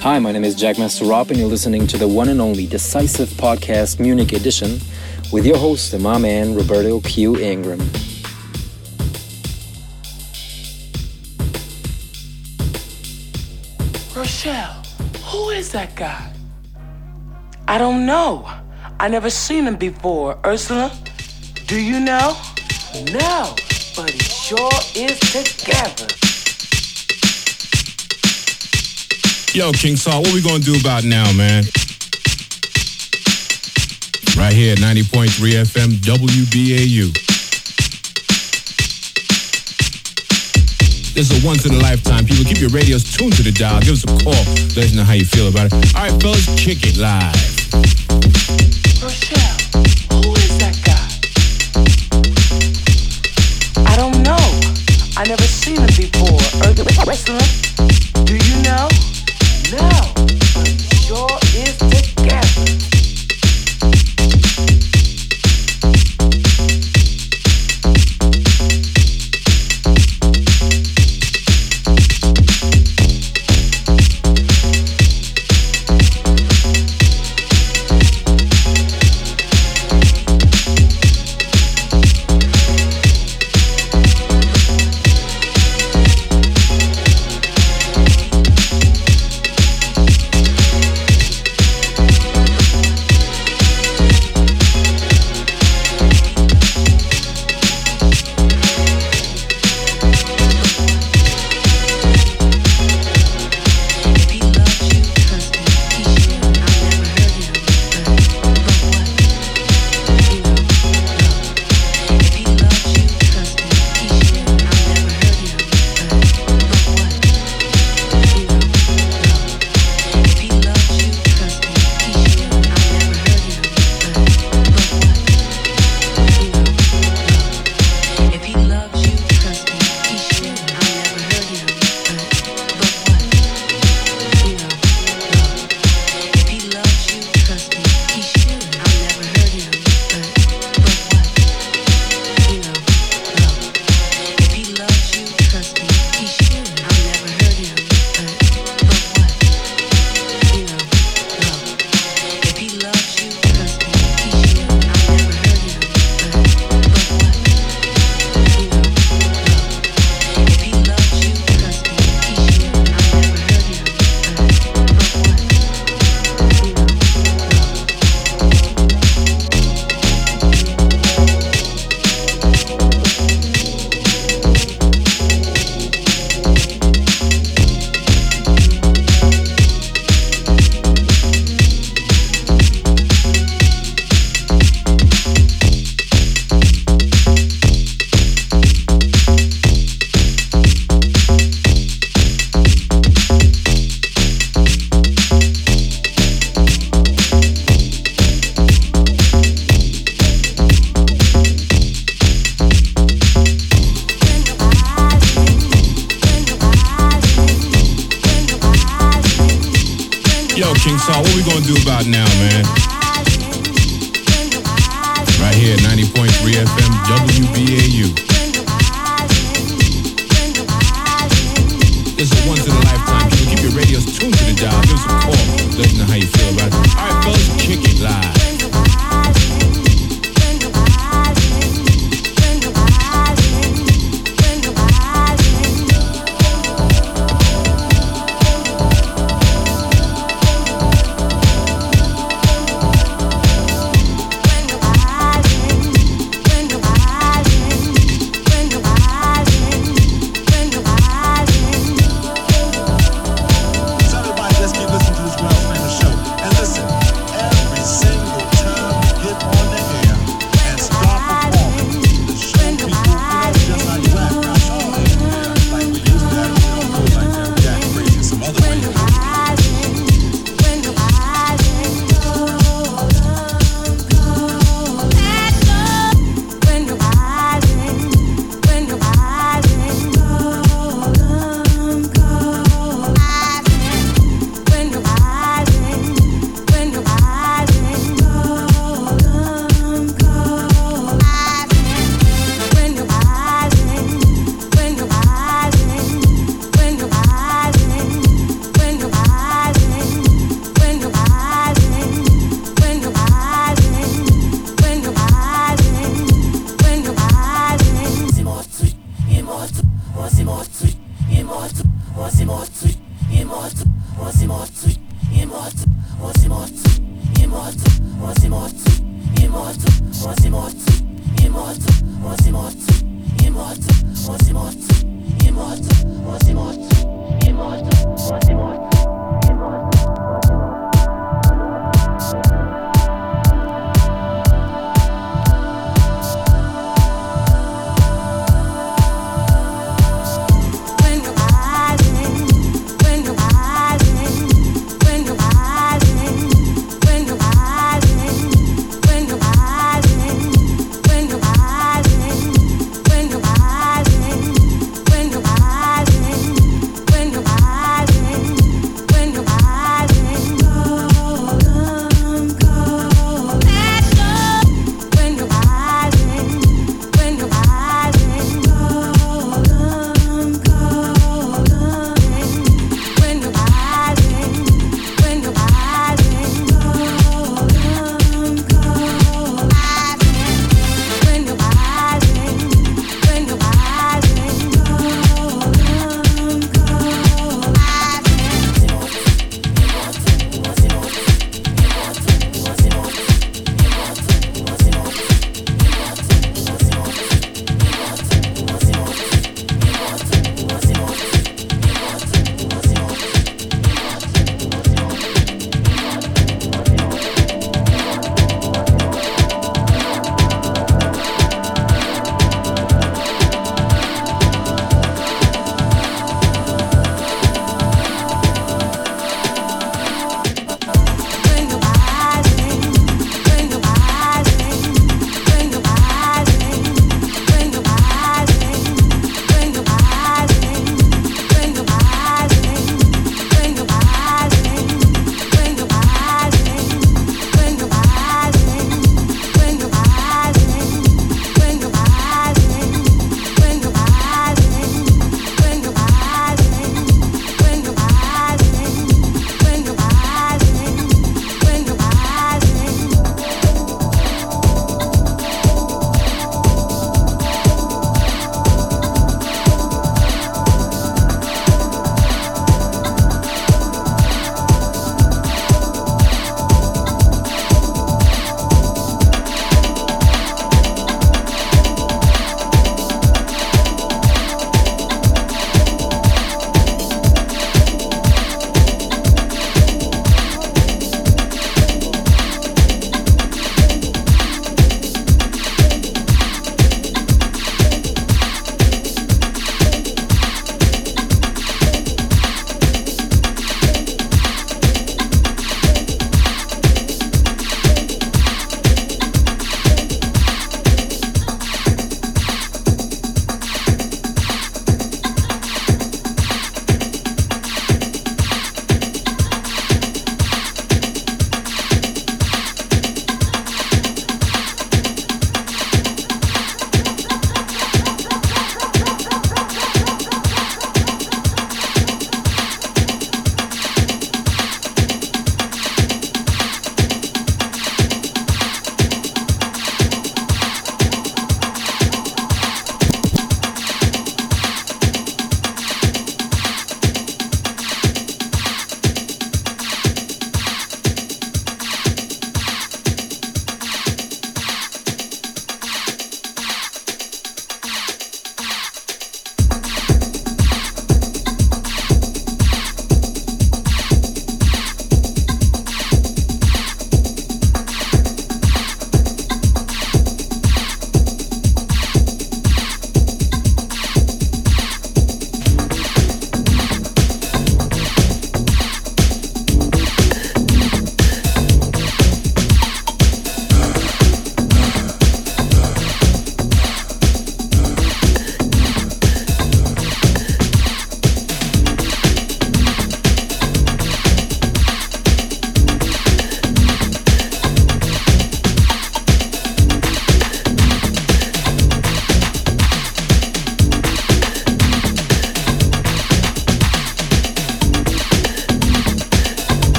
Hi, my name is Jackmaster Rob, and you're listening to the one and only Decisive Podcast Munich edition with your host, my man, Roberto Q. Ingram. Rochelle, who is that guy? I don't know. I never seen him before. Ursula, do you know? No, but he sure is together. Yo, King Saul, what we gonna do about now, man? Right here at 90.3 FM WBAU. This is a once in a lifetime. People, keep your radios tuned to the dial. Give us a call. Let us know how you feel about it. All right, fellas, kick it live. Rochelle, who is that guy? I don't know. I never seen him before. Do you know? No, but he sure is together. King Saul, what we gonna do about now, man? Right here at 90.3 FM WBAU. This is once in a lifetime. So keep your radios tuned to the dial. Give us a call. Let us know how you feel about it. All right, fellas, kick it live. しもついもつおしもついもつおしもついもつおしもついもつおしもついもつおしもついもつおしもついもつおしもついもつおしもついもつおしもつ